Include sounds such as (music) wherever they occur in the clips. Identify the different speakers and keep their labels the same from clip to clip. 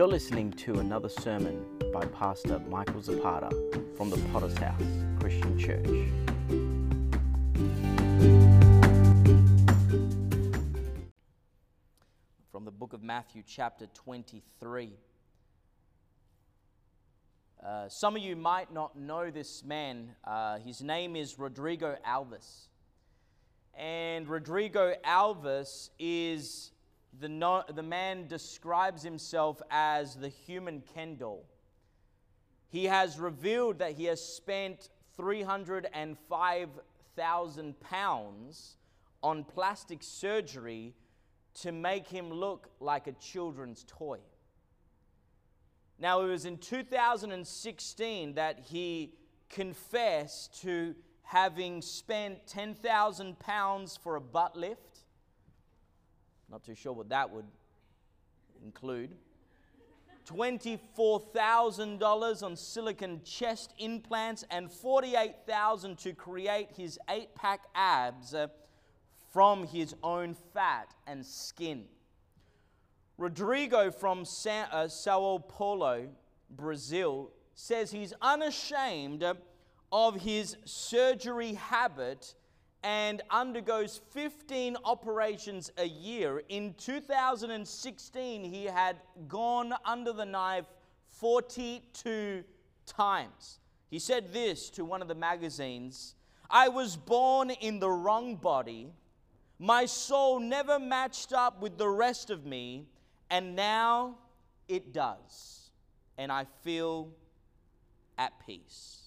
Speaker 1: You're listening to another sermon by Pastor Michael Zapata from the Potter's House Christian Church. From the book of Matthew, chapter 23. Uh, some of you might not know this man. Uh, his name is Rodrigo Alves. And Rodrigo Alves is the, no, the man describes himself as the human Ken doll. He has revealed that he has spent 305,000 pounds on plastic surgery to make him look like a children's toy. Now, it was in 2016 that he confessed to having spent 10,000 pounds for a butt lift. Not too sure what that would include. $24,000 on silicon chest implants and 48,000 to create his 8-pack abs uh, from his own fat and skin. Rodrigo from Sa- uh, Sao Paulo, Brazil, says he's unashamed of his surgery habit and undergoes 15 operations a year. In 2016, he had gone under the knife 42 times. He said this to one of the magazines I was born in the wrong body. My soul never matched up with the rest of me, and now it does. And I feel at peace.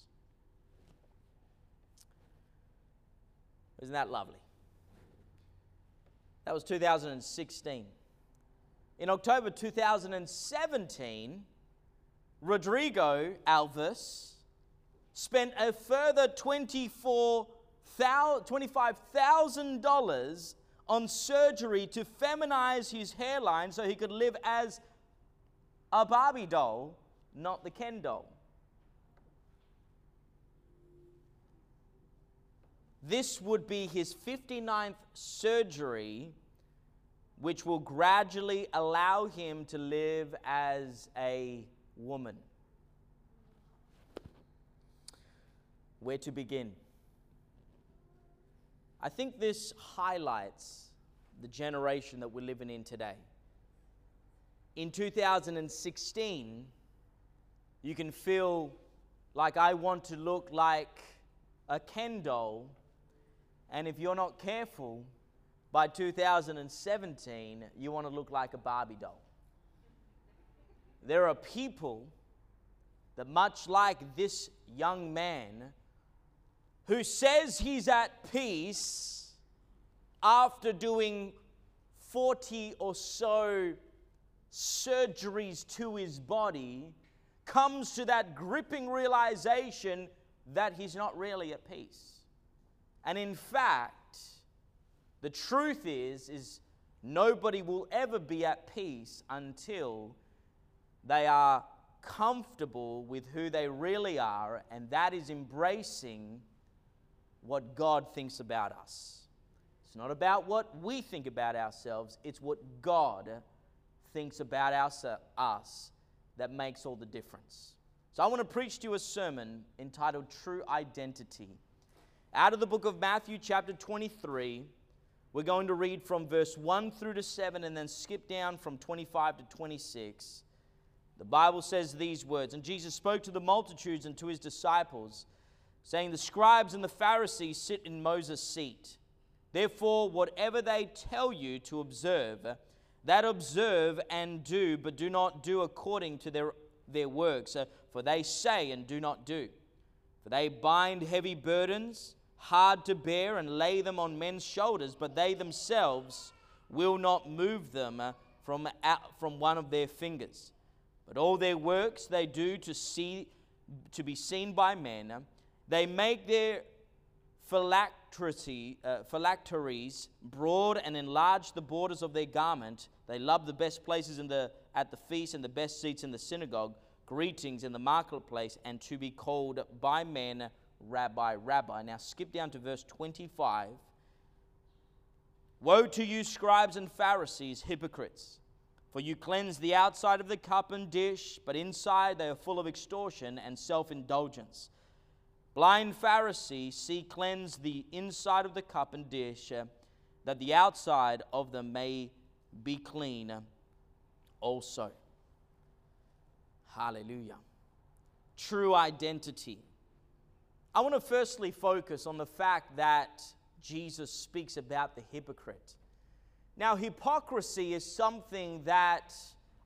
Speaker 1: Isn't that lovely? That was 2016. In October 2017, Rodrigo Alves spent a further $25,000 on surgery to feminize his hairline so he could live as a Barbie doll, not the Ken doll. This would be his 59th surgery, which will gradually allow him to live as a woman. Where to begin? I think this highlights the generation that we're living in today. In 2016, you can feel like I want to look like a Ken doll and if you're not careful, by 2017, you want to look like a Barbie doll. There are people that, much like this young man, who says he's at peace after doing 40 or so surgeries to his body, comes to that gripping realization that he's not really at peace. And in fact, the truth is is nobody will ever be at peace until they are comfortable with who they really are, and that is embracing what God thinks about us. It's not about what we think about ourselves, it's what God thinks about us that makes all the difference. So I want to preach to you a sermon entitled True Identity out of the book of Matthew, chapter 23. We're going to read from verse 1 through to 7 and then skip down from 25 to 26. The Bible says these words And Jesus spoke to the multitudes and to his disciples, saying, The scribes and the Pharisees sit in Moses' seat. Therefore, whatever they tell you to observe, that observe and do, but do not do according to their, their works, for they say and do not do. For they bind heavy burdens hard to bear and lay them on men's shoulders, but they themselves will not move them uh, from, out, from one of their fingers. But all their works they do to, see, to be seen by men. They make their uh, phylacteries broad and enlarge the borders of their garment. They love the best places in the, at the feast and the best seats in the synagogue, greetings in the marketplace, and to be called by men Rabbi, Rabbi. Now skip down to verse 25. Woe to you, scribes and Pharisees, hypocrites! For you cleanse the outside of the cup and dish, but inside they are full of extortion and self indulgence. Blind Pharisee, see, cleanse the inside of the cup and dish, uh, that the outside of them may be clean also. Hallelujah. True identity. I want to firstly focus on the fact that Jesus speaks about the hypocrite. Now, hypocrisy is something that,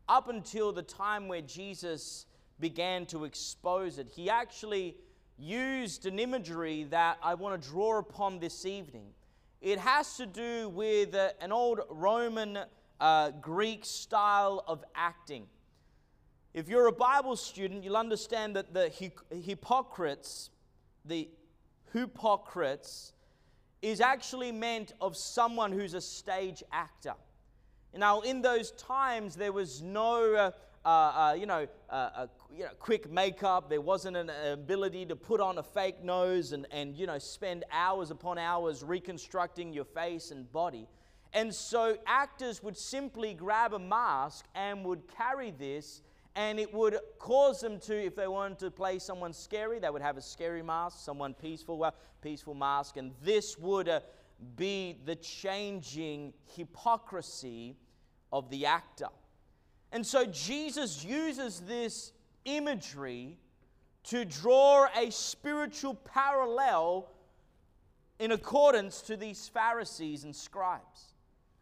Speaker 1: up until the time where Jesus began to expose it, he actually used an imagery that I want to draw upon this evening. It has to do with uh, an old Roman uh, Greek style of acting. If you're a Bible student, you'll understand that the hypocrites, the hypocrites, is actually meant of someone who's a stage actor. Now, in those times, there was no, uh, uh, uh, you, know, uh, you know, quick makeup. There wasn't an ability to put on a fake nose and, and, you know, spend hours upon hours reconstructing your face and body. And so actors would simply grab a mask and would carry this and it would cause them to, if they wanted to play someone scary, they would have a scary mask, someone peaceful, well, peaceful mask, and this would uh, be the changing hypocrisy of the actor. And so Jesus uses this imagery to draw a spiritual parallel in accordance to these Pharisees and scribes.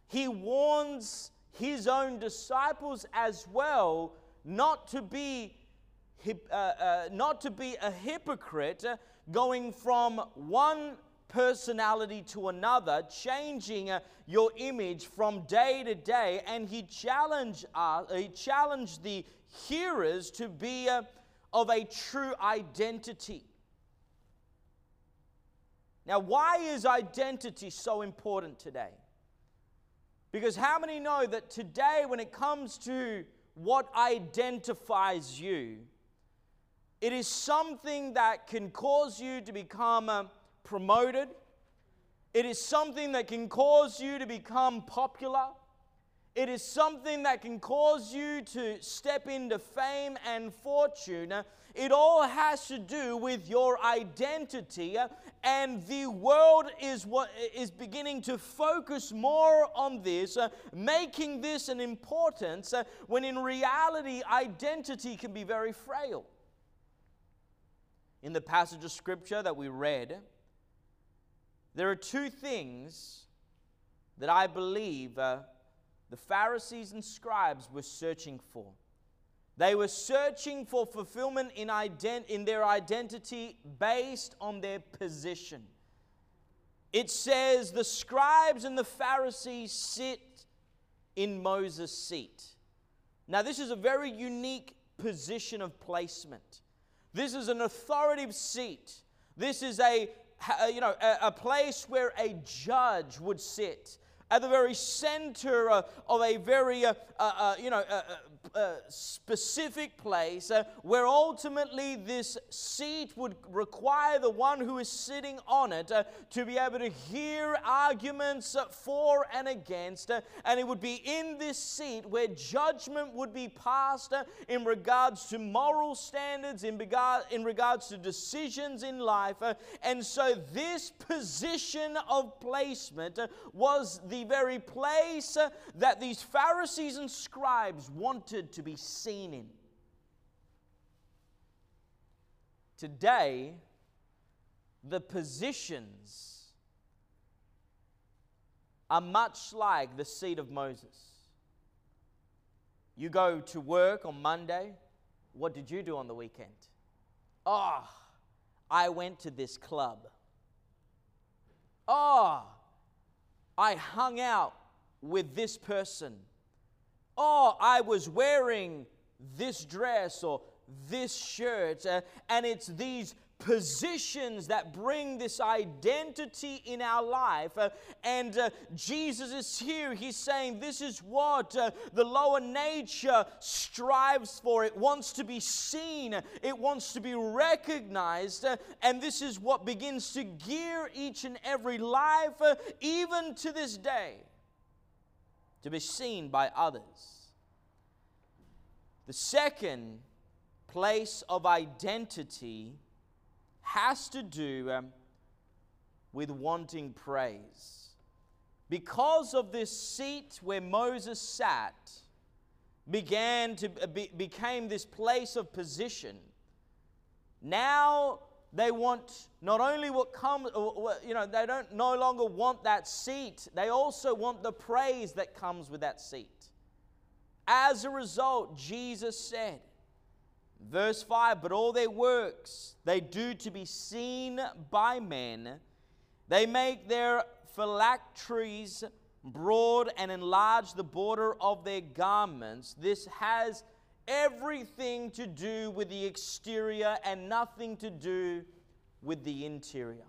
Speaker 1: He warns his own disciples as well not to be, uh, uh, not to be a hypocrite, uh, going from one personality to another, changing uh, your image from day to day. And he challenged, uh, he challenged the hearers to be uh, of a true identity. Now, why is identity so important today? Because how many know that today, when it comes to what identifies you. It is something that can cause you to become uh, promoted. It is something that can cause you to become popular. It is something that can cause you to step into fame and fortune. It all has to do with your identity, and the world is what is beginning to focus more on this, uh, making this an importance uh, when in reality identity can be very frail. In the passage of scripture that we read, there are two things that I believe uh, the Pharisees and scribes were searching for. They were searching for fulfillment in, ident- in their identity based on their position. It says, The scribes and the Pharisees sit in Moses' seat. Now, this is a very unique position of placement. This is an authoritative seat. This is a, you know, a, place where a judge would sit at the very center uh, of a very, uh, uh, uh you know, uh, uh, specific place where ultimately this seat would require the one who is sitting on it to be able to hear arguments for and against. and it would be in this seat where judgment would be passed in regards to moral standards, in, regard, in regards to decisions in life. and so this position of placement was the very place uh, that these Pharisees and scribes wanted to be seen in. Today, the positions are much like the seat of Moses. You go to work on Monday. What did you do on the weekend? Oh, I went to this club. Oh, I hung out with this person. Oh, I was wearing this dress or this shirt. Uh, and it's these positions that bring this identity in our life. Uh, and uh, Jesus is here. He's saying this is what uh, the lower nature strives for. It wants to be seen, it wants to be recognized. Uh, and this is what begins to gear each and every life, uh, even to this day, to be seen by others. The second place of identity has to do um, with wanting praise. Because of this seat where Moses sat, began to be, became this place of position. Now they want not only what comes, uh, you know, they don't no longer want that seat, they also want the praise that comes with that seat. As a result, Jesus said, verse 5 But all their works they do to be seen by men, they make their phylacteries broad and enlarge the border of their garments. This has everything to do with the exterior and nothing to do with the interior.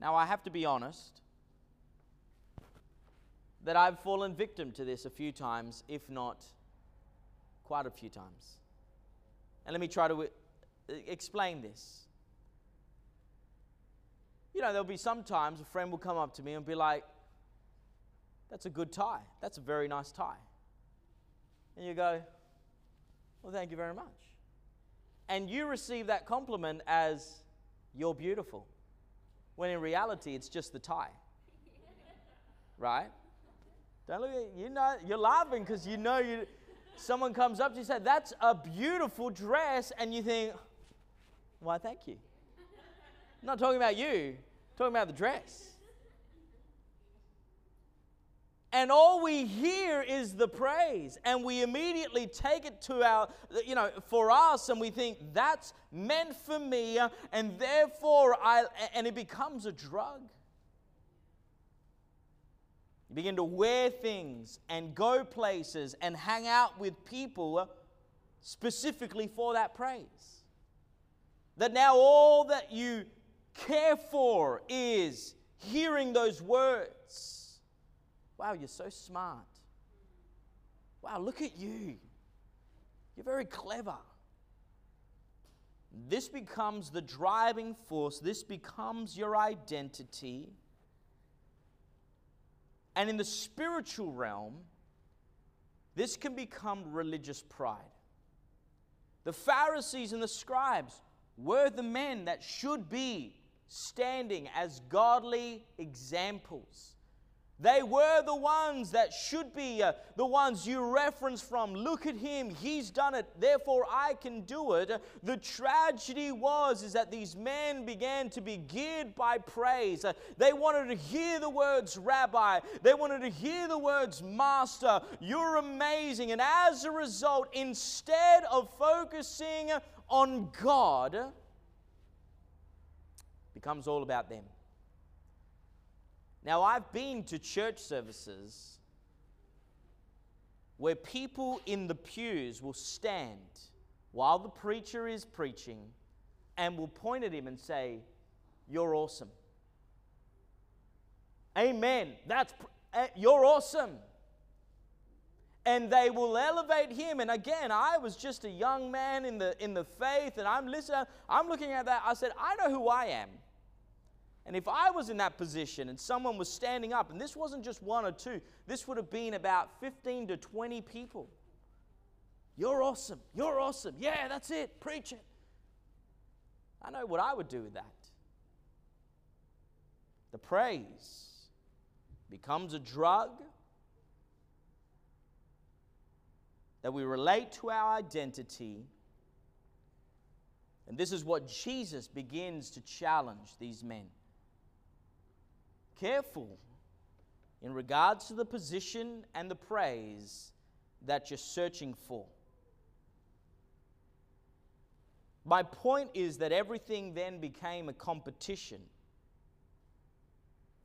Speaker 1: Now, I have to be honest that I've fallen victim to this a few times, if not quite a few times. And let me try to uh, explain this. You know, there'll be sometimes a friend will come up to me and be like, That's a good tie. That's a very nice tie. And you go, Well, thank you very much. And you receive that compliment as, You're beautiful. When in reality, it's just the tie. (laughs) right? Don't look at you know you're laughing because you know you someone comes up to you and says, That's a beautiful dress, and you think, Why thank you. I'm (laughs) not talking about you, I'm talking about the dress. And all we hear is the praise, and we immediately take it to our, you know, for us, and we think that's meant for me, and therefore I, and it becomes a drug. You begin to wear things and go places and hang out with people specifically for that praise. That now all that you care for is hearing those words. Wow, you're so smart. Wow, look at you. You're very clever. This becomes the driving force, this becomes your identity. And in the spiritual realm, this can become religious pride. The Pharisees and the scribes were the men that should be standing as godly examples. They were the ones that should be uh, the ones you reference from. Look at him, he's done it, therefore I can do it. The tragedy was is that these men began to be geared by praise. Uh, they wanted to hear the words rabbi, they wanted to hear the words master. You're amazing. And as a result, instead of focusing on God, becomes all about them. Now, I've been to church services where people in the pews will stand while the preacher is preaching and will point at him and say, You're awesome. Amen. That's eh, you're awesome. And they will elevate him. And again, I was just a young man in the in the faith, and I'm listening, I'm looking at that. I said, I know who I am. And if I was in that position and someone was standing up, and this wasn't just one or two, this would have been about 15 to 20 people. You're awesome. You're awesome. Yeah, that's it. Preach it. I know what I would do with that. The praise becomes a drug that we relate to our identity. And this is what Jesus begins to challenge these men careful in regards to the position and the praise that you're searching for. My point is that everything then became a competition.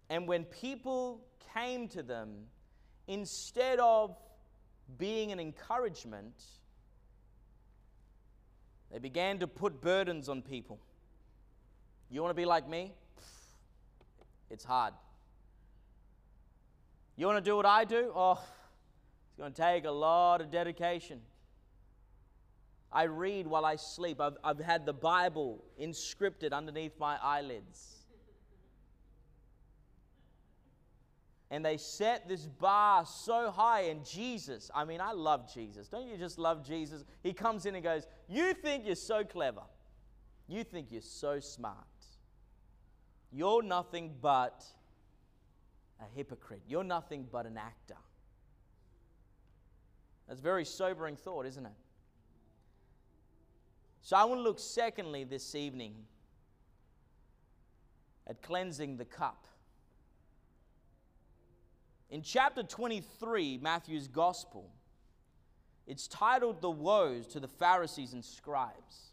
Speaker 1: And when people came to them, instead of being an encouragement, they began to put burdens on people. You want to be like me? It's hard. You want to do what I do? Oh, it's going to take a lot of dedication. I read while I sleep. I've, I've had the Bible inscripted underneath my eyelids. and they set this bar so high. And Jesus, I mean, I love Jesus. Don't you just love Jesus? He comes in and goes, You think you're so clever. You think you're so smart. You're nothing but a hypocrite. You're nothing but an actor. That's a very sobering thought, isn't it? So I want to look, secondly, this evening at cleansing the cup. In chapter 23, Matthew's Gospel, it's titled The Woes to the Pharisees and Scribes.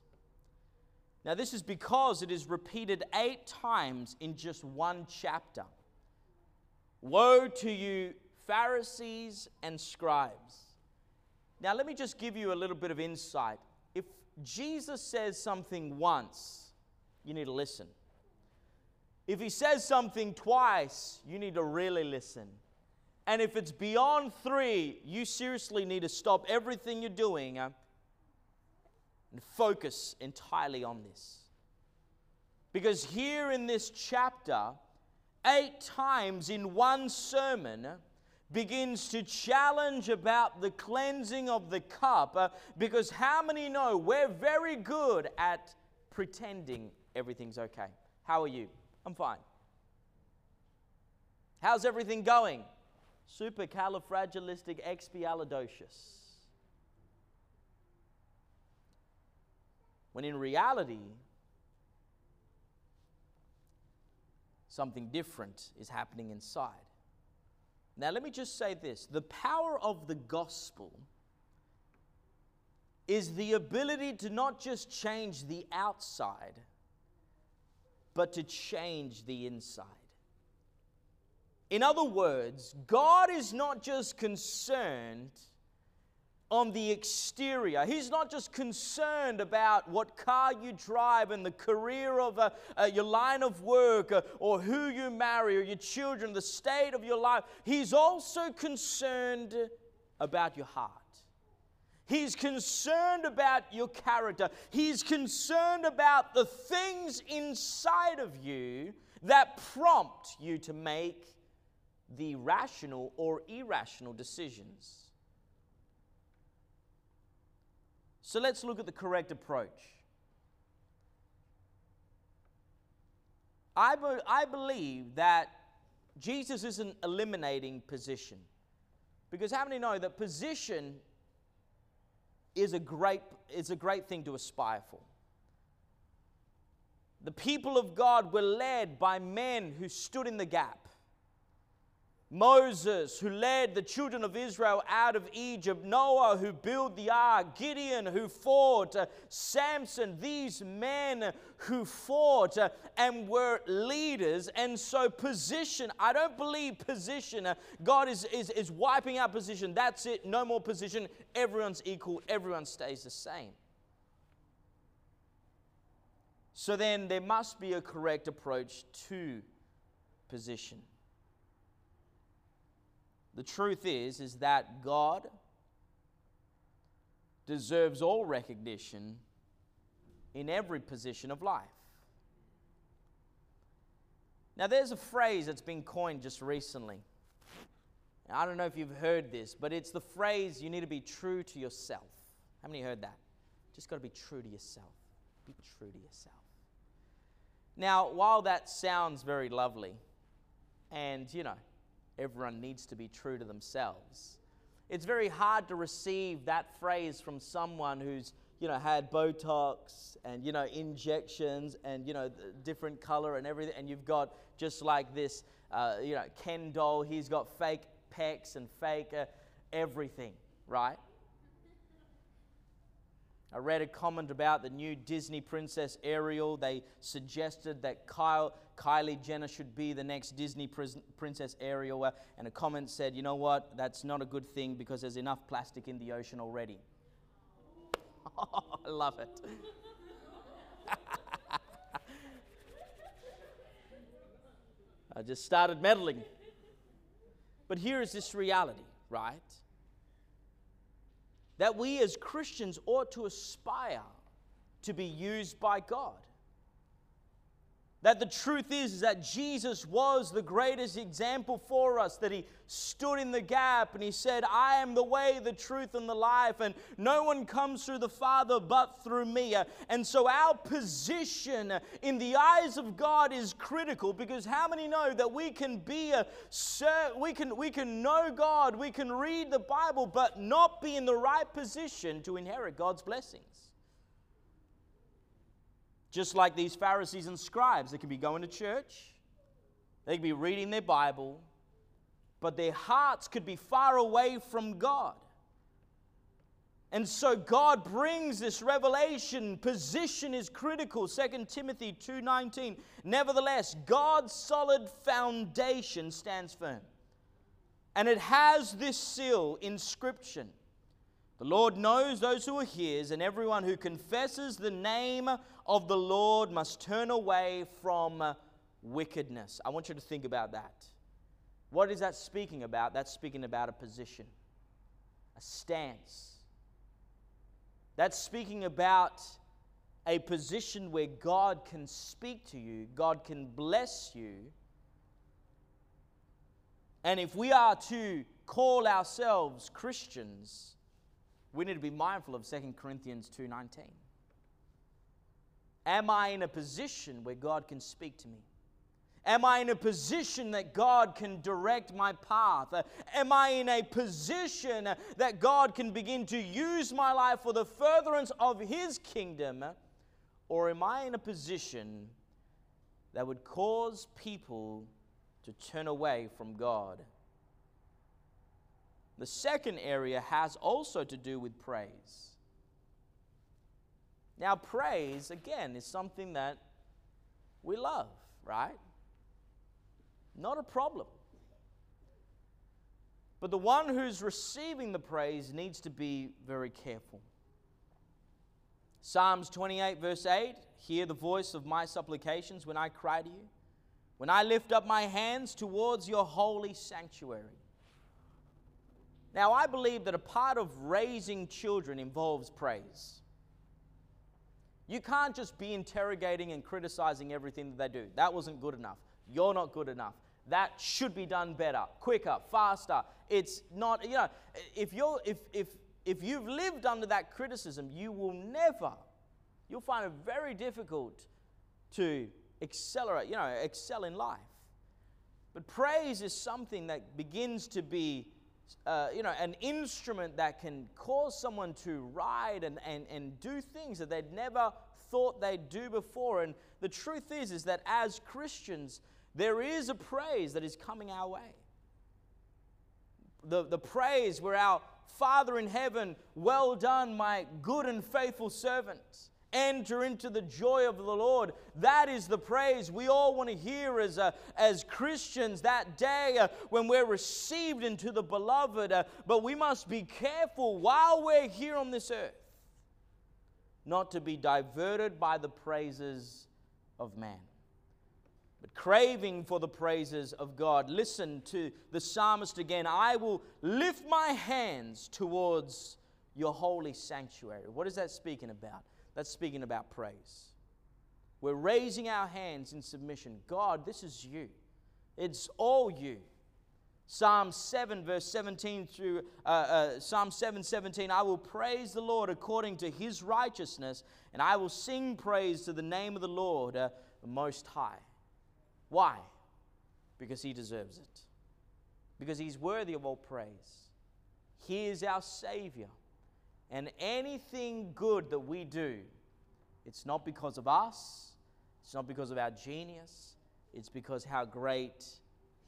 Speaker 1: Now, this is because it is repeated eight times in just one chapter. Woe to you, Pharisees and scribes. Now, let me just give you a little bit of insight. If Jesus says something once, you need to listen. If he says something twice, you need to really listen. And if it's beyond three, you seriously need to stop everything you're doing uh, and focus entirely on this. Because here in this chapter, eight times in one sermon begins to challenge about the cleansing of the cup uh, because how many know we're very good at pretending everything's okay? How are you? I'm fine. How's everything going? Supercalifragilisticexpialidocious. When in reality, something different is happening inside. Now, let me just say this the power of the gospel is the ability to not just change the outside, but to change the inside. In other words, God is not just concerned on the exterior. He's not just concerned about what car you drive and the career of uh, uh, your line of work uh, or who you marry or your children, the state of your life. He's also concerned about your heart. He's concerned about your character. He's concerned about the things inside of you that prompt you to make the rational or irrational decisions. So let's look at the correct approach. I, be, I believe that Jesus isn't eliminating position. Because how many know that position is a great, is a great thing to aspire for? The people of God were led by men who stood in the gap. Moses, who led the children of Israel out of Egypt, Noah, who built the ark, Gideon, who fought, uh, Samson, these men who fought uh, and were leaders. And so, position, I don't believe position, uh, God is, is, is wiping out position. That's it, no more position. Everyone's equal, everyone stays the same. So, then there must be a correct approach to position. The truth is is that God deserves all recognition in every position of life. Now, there's a phrase that's been coined just recently. I don't know if you've heard this, but it's the phrase you need to be true to yourself. How many heard that? Just got to be true to yourself. Be true to yourself. Now, while that sounds very lovely, and you know, everyone needs to be true to themselves. It's very hard to receive that phrase from someone who's you know had Botox and you know injections and you know different color and everything, and you've got just like this uh, you know Ken doll. He's got fake pecs and fake uh, everything, right? I read a comment about the new Disney princess Ariel. They suggested that Kyle, Kylie Jenner should be the next Disney princess Ariel. And a comment said, you know what? That's not a good thing because there's enough plastic in the ocean already. Oh, (laughs) I love it. (laughs) I just started meddling. But here is this reality, right? that we as Christians ought to aspire to be used by God. That the truth is, is that Jesus was the greatest example for us, that he stood in the gap and he said, I am the way, the truth, and the life, and no one comes through the Father but through me. Uh, and so our position in the eyes of God is critical because how many know that we can be a we can we can know God, we can read the Bible, but not be in the right position to inherit God's blessings. Just like these Pharisees and scribes, they could be going to church, they could be reading their Bible, but their hearts could be far away from God. And so God brings this revelation. Position is critical. 2 Timothy 2:19. Nevertheless, God's solid foundation stands firm. And it has this seal inscription. The Lord knows those who are his, and everyone who confesses the name of the Lord must turn away from wickedness. I want you to think about that. What is that speaking about? That's speaking about a position, a stance. That's speaking about a position where God can speak to you, God can bless you. And if we are to call ourselves Christians, we need to be mindful of 2 Corinthians 2:19. Am I in a position where God can speak to me? Am I in a position that God can direct my path? Uh, am I in a position that God can begin to use my life for the furtherance of His kingdom? Or am I in a position that would cause people to turn away from God? The second area has also to do with praise. Now, praise, again, is something that we love, right? Not a problem. But the one who's receiving the praise needs to be very careful. Psalms 28, verse 8 Hear the voice of my supplications when I cry to you, when I lift up my hands towards your holy sanctuary. Now, I believe that a part of raising children involves praise. You can't just be interrogating and criticizing everything that they do. That wasn't good enough. You're not good enough. That should be done better, quicker, faster. It's not, you know, if you're if if if you've lived under that criticism, you will never, you'll find it very difficult to accelerate, you know, excel in life. But praise is something that begins to be uh, you know, an instrument that can cause someone to ride and, and, and do things that they'd never thought they'd do before. And the truth is, is that as Christians, there is a praise that is coming our way. The, the praise where our Father in heaven, well done, my good and faithful servant enter into the joy of the Lord. That is the praise we all want to hear as, uh, as Christians that day uh, when we're received into the beloved. Uh, but we must be careful while we're here on this earth not to be diverted by the praises of man. But craving for the praises of God. Listen to the psalmist again. I will lift my hands towards your holy sanctuary. What is that speaking about? That's speaking about praise. We're raising our hands in submission. God, this is you. It's all you. Psalm 7, verse 17 through uh, uh, Psalm 7, 17. I will praise the Lord according to his righteousness, and I will sing praise to the name of the Lord uh, Most High. Why? Because he deserves it. Because he's worthy of all praise. He is our Savior. And anything good that we do, it's not because of us, it's not because of our genius, it's because how great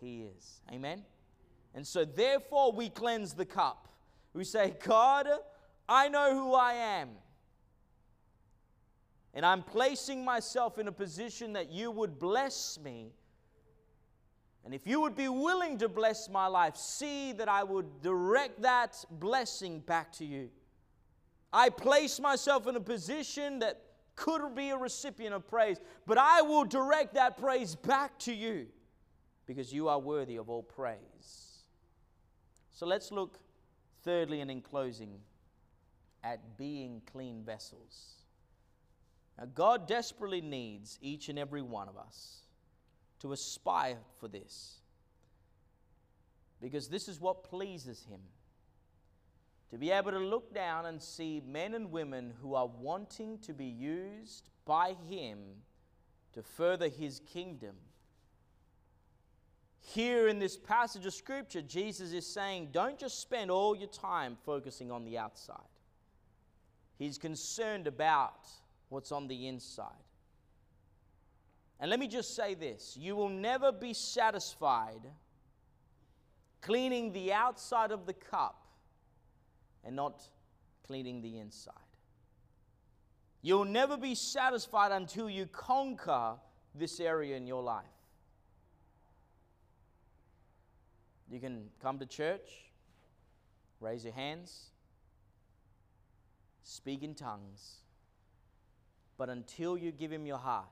Speaker 1: He is. Amen? And so, therefore, we cleanse the cup. We say, God, I know who I am. And I'm placing myself in a position that you would bless me. And if you would be willing to bless my life, see that I would direct that blessing back to you. I place myself in a position that could be a recipient of praise, but I will direct that praise back to you because you are worthy of all praise. So let's look, thirdly, and in closing, at being clean vessels. Now, God desperately needs each and every one of us to aspire for this because this is what pleases Him. To be able to look down and see men and women who are wanting to be used by Him to further His kingdom. Here in this passage of Scripture, Jesus is saying, don't just spend all your time focusing on the outside. He's concerned about what's on the inside. And let me just say this you will never be satisfied cleaning the outside of the cup and not cleaning the inside. You'll never be satisfied until you conquer this area in your life. You can come to church, raise your hands, speak in tongues, but until you give Him your heart,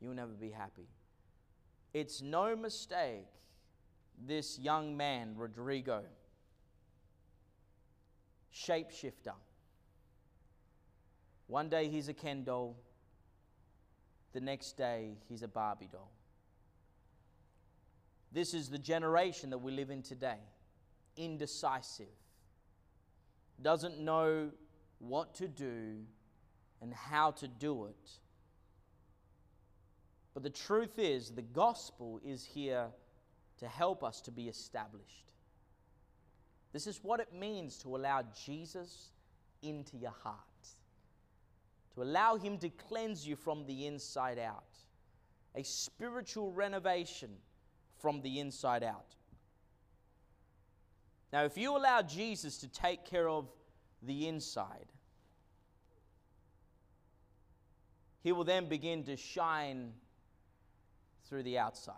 Speaker 1: you'll never be happy. It's no mistake this young man, Rodrigo, shapeshifter. One day he's a Ken doll, the next day he's a Barbie doll. This is the generation that we live in today indecisive, doesn't know what to do and how to do it. But the truth is, the gospel is here to help us to be established. This is what it means to allow Jesus into your heart, to allow Him to cleanse you from the inside out, a spiritual renovation from the inside out. Now, if you allow Jesus to take care of the inside, He will then begin to shine through the outside.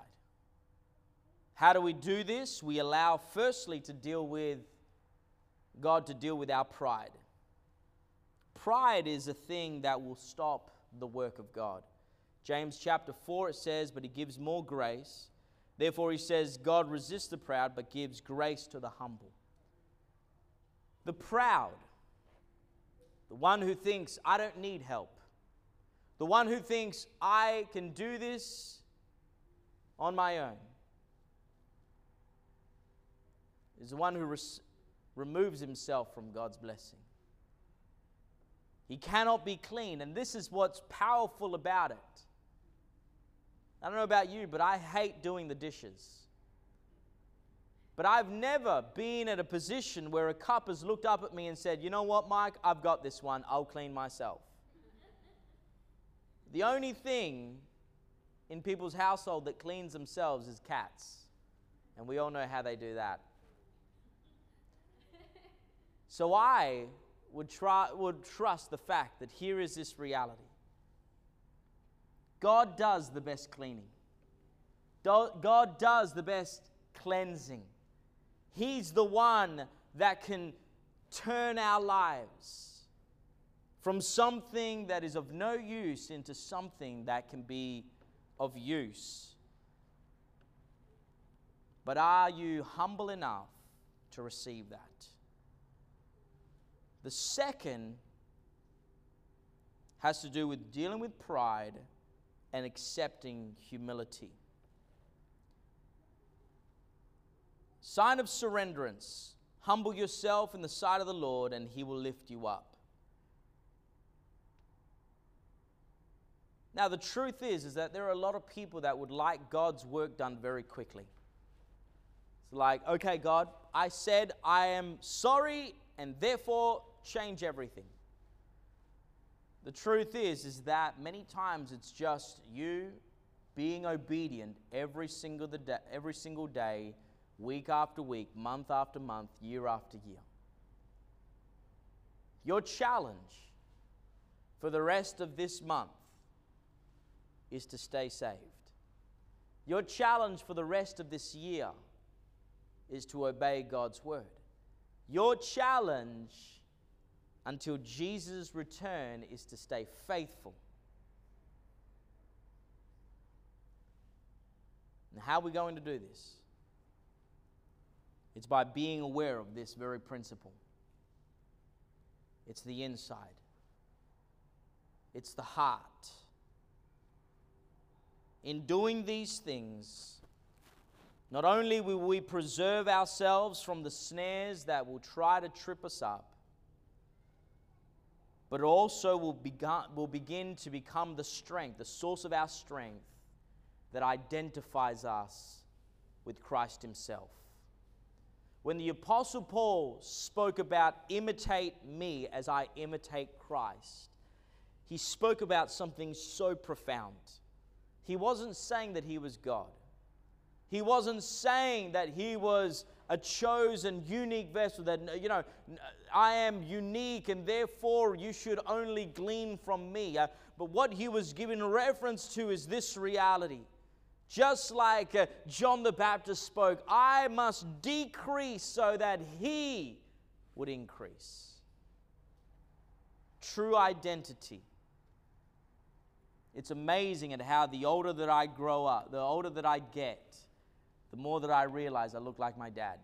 Speaker 1: How do we do this? We allow, firstly, to deal with God to deal with our pride. Pride is a thing that will stop the work of God. James chapter 4, it says, But he gives more grace. Therefore, he says, God resists the proud, but gives grace to the humble. The proud, the one who thinks, I don't need help, the one who thinks, I can do this on my own, is the one who res- removes himself from God's blessing. He cannot be clean, and this is what's powerful about it. I don't know about you, but I hate doing the dishes. But I've never been at a position where a cup has looked up at me and said, You know what, Mike? I've got this one. I'll clean myself. the only thing in people's household that cleans themselves is cats. And we all know how they do that. So I would, try, would trust the fact that here is this reality God does the best cleaning, God does the best cleansing. He's the one that can turn our lives from something that is of no use into something that can be of use. But are you humble enough to receive that? The second has to do with dealing with pride and accepting humility. Sign of surrenderance. Humble yourself in the sight of the Lord, and he will lift you up. Now, the truth is, is that there are a lot of people that would like God's work done very quickly. It's like, okay, God, I said I am sorry, and therefore change everything. The truth is is that many times it's just you being obedient every single day, every single day, week after week, month after month, year after year. Your challenge for the rest of this month is to stay saved. Your challenge for the rest of this year is to obey God's word. Your challenge until Jesus' return is to stay faithful. And how are we going to do this? It's by being aware of this very principle. It's the inside. it's the heart. In doing these things, not only will we preserve ourselves from the snares that will try to trip us up, but also will, begun, will begin to become the strength, the source of our strength that identifies us with Christ Himself. When the Apostle Paul spoke about imitate me as I imitate Christ, he spoke about something so profound. He wasn't saying that he was God. He wasn't saying that he was a chosen, unique vessel, that, you know, I am unique and therefore you should only glean from me. Uh, but what he was giving reference to is this reality. Just like uh, John the Baptist spoke, I must decrease so that he would increase. True identity. It's amazing at how the older that I grow up, the older that I get, the more that I realize I look like my dad.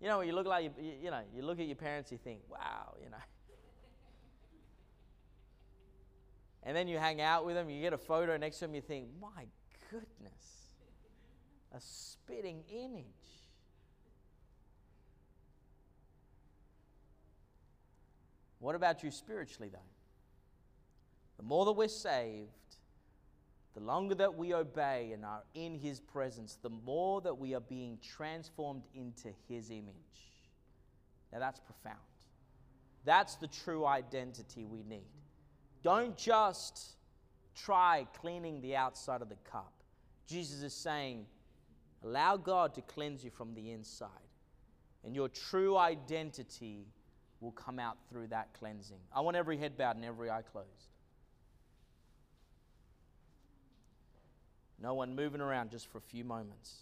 Speaker 1: You know, you look like you, you know, you look at your parents, you think, wow, you know. (laughs) And then you hang out with them, you get a photo next to them, you think, my goodness, a spitting image. What about you spiritually, though? The more that we're saved, the longer that we obey and are in His presence, the more that we are being transformed into His image. Now, that's profound. That's the true identity we need. Don't just try cleaning the outside of the cup. Jesus is saying, allow God to cleanse you from the inside, and your true identity will come out through that cleansing. I want every head bowed and every eye closed. No one moving around just for a few moments.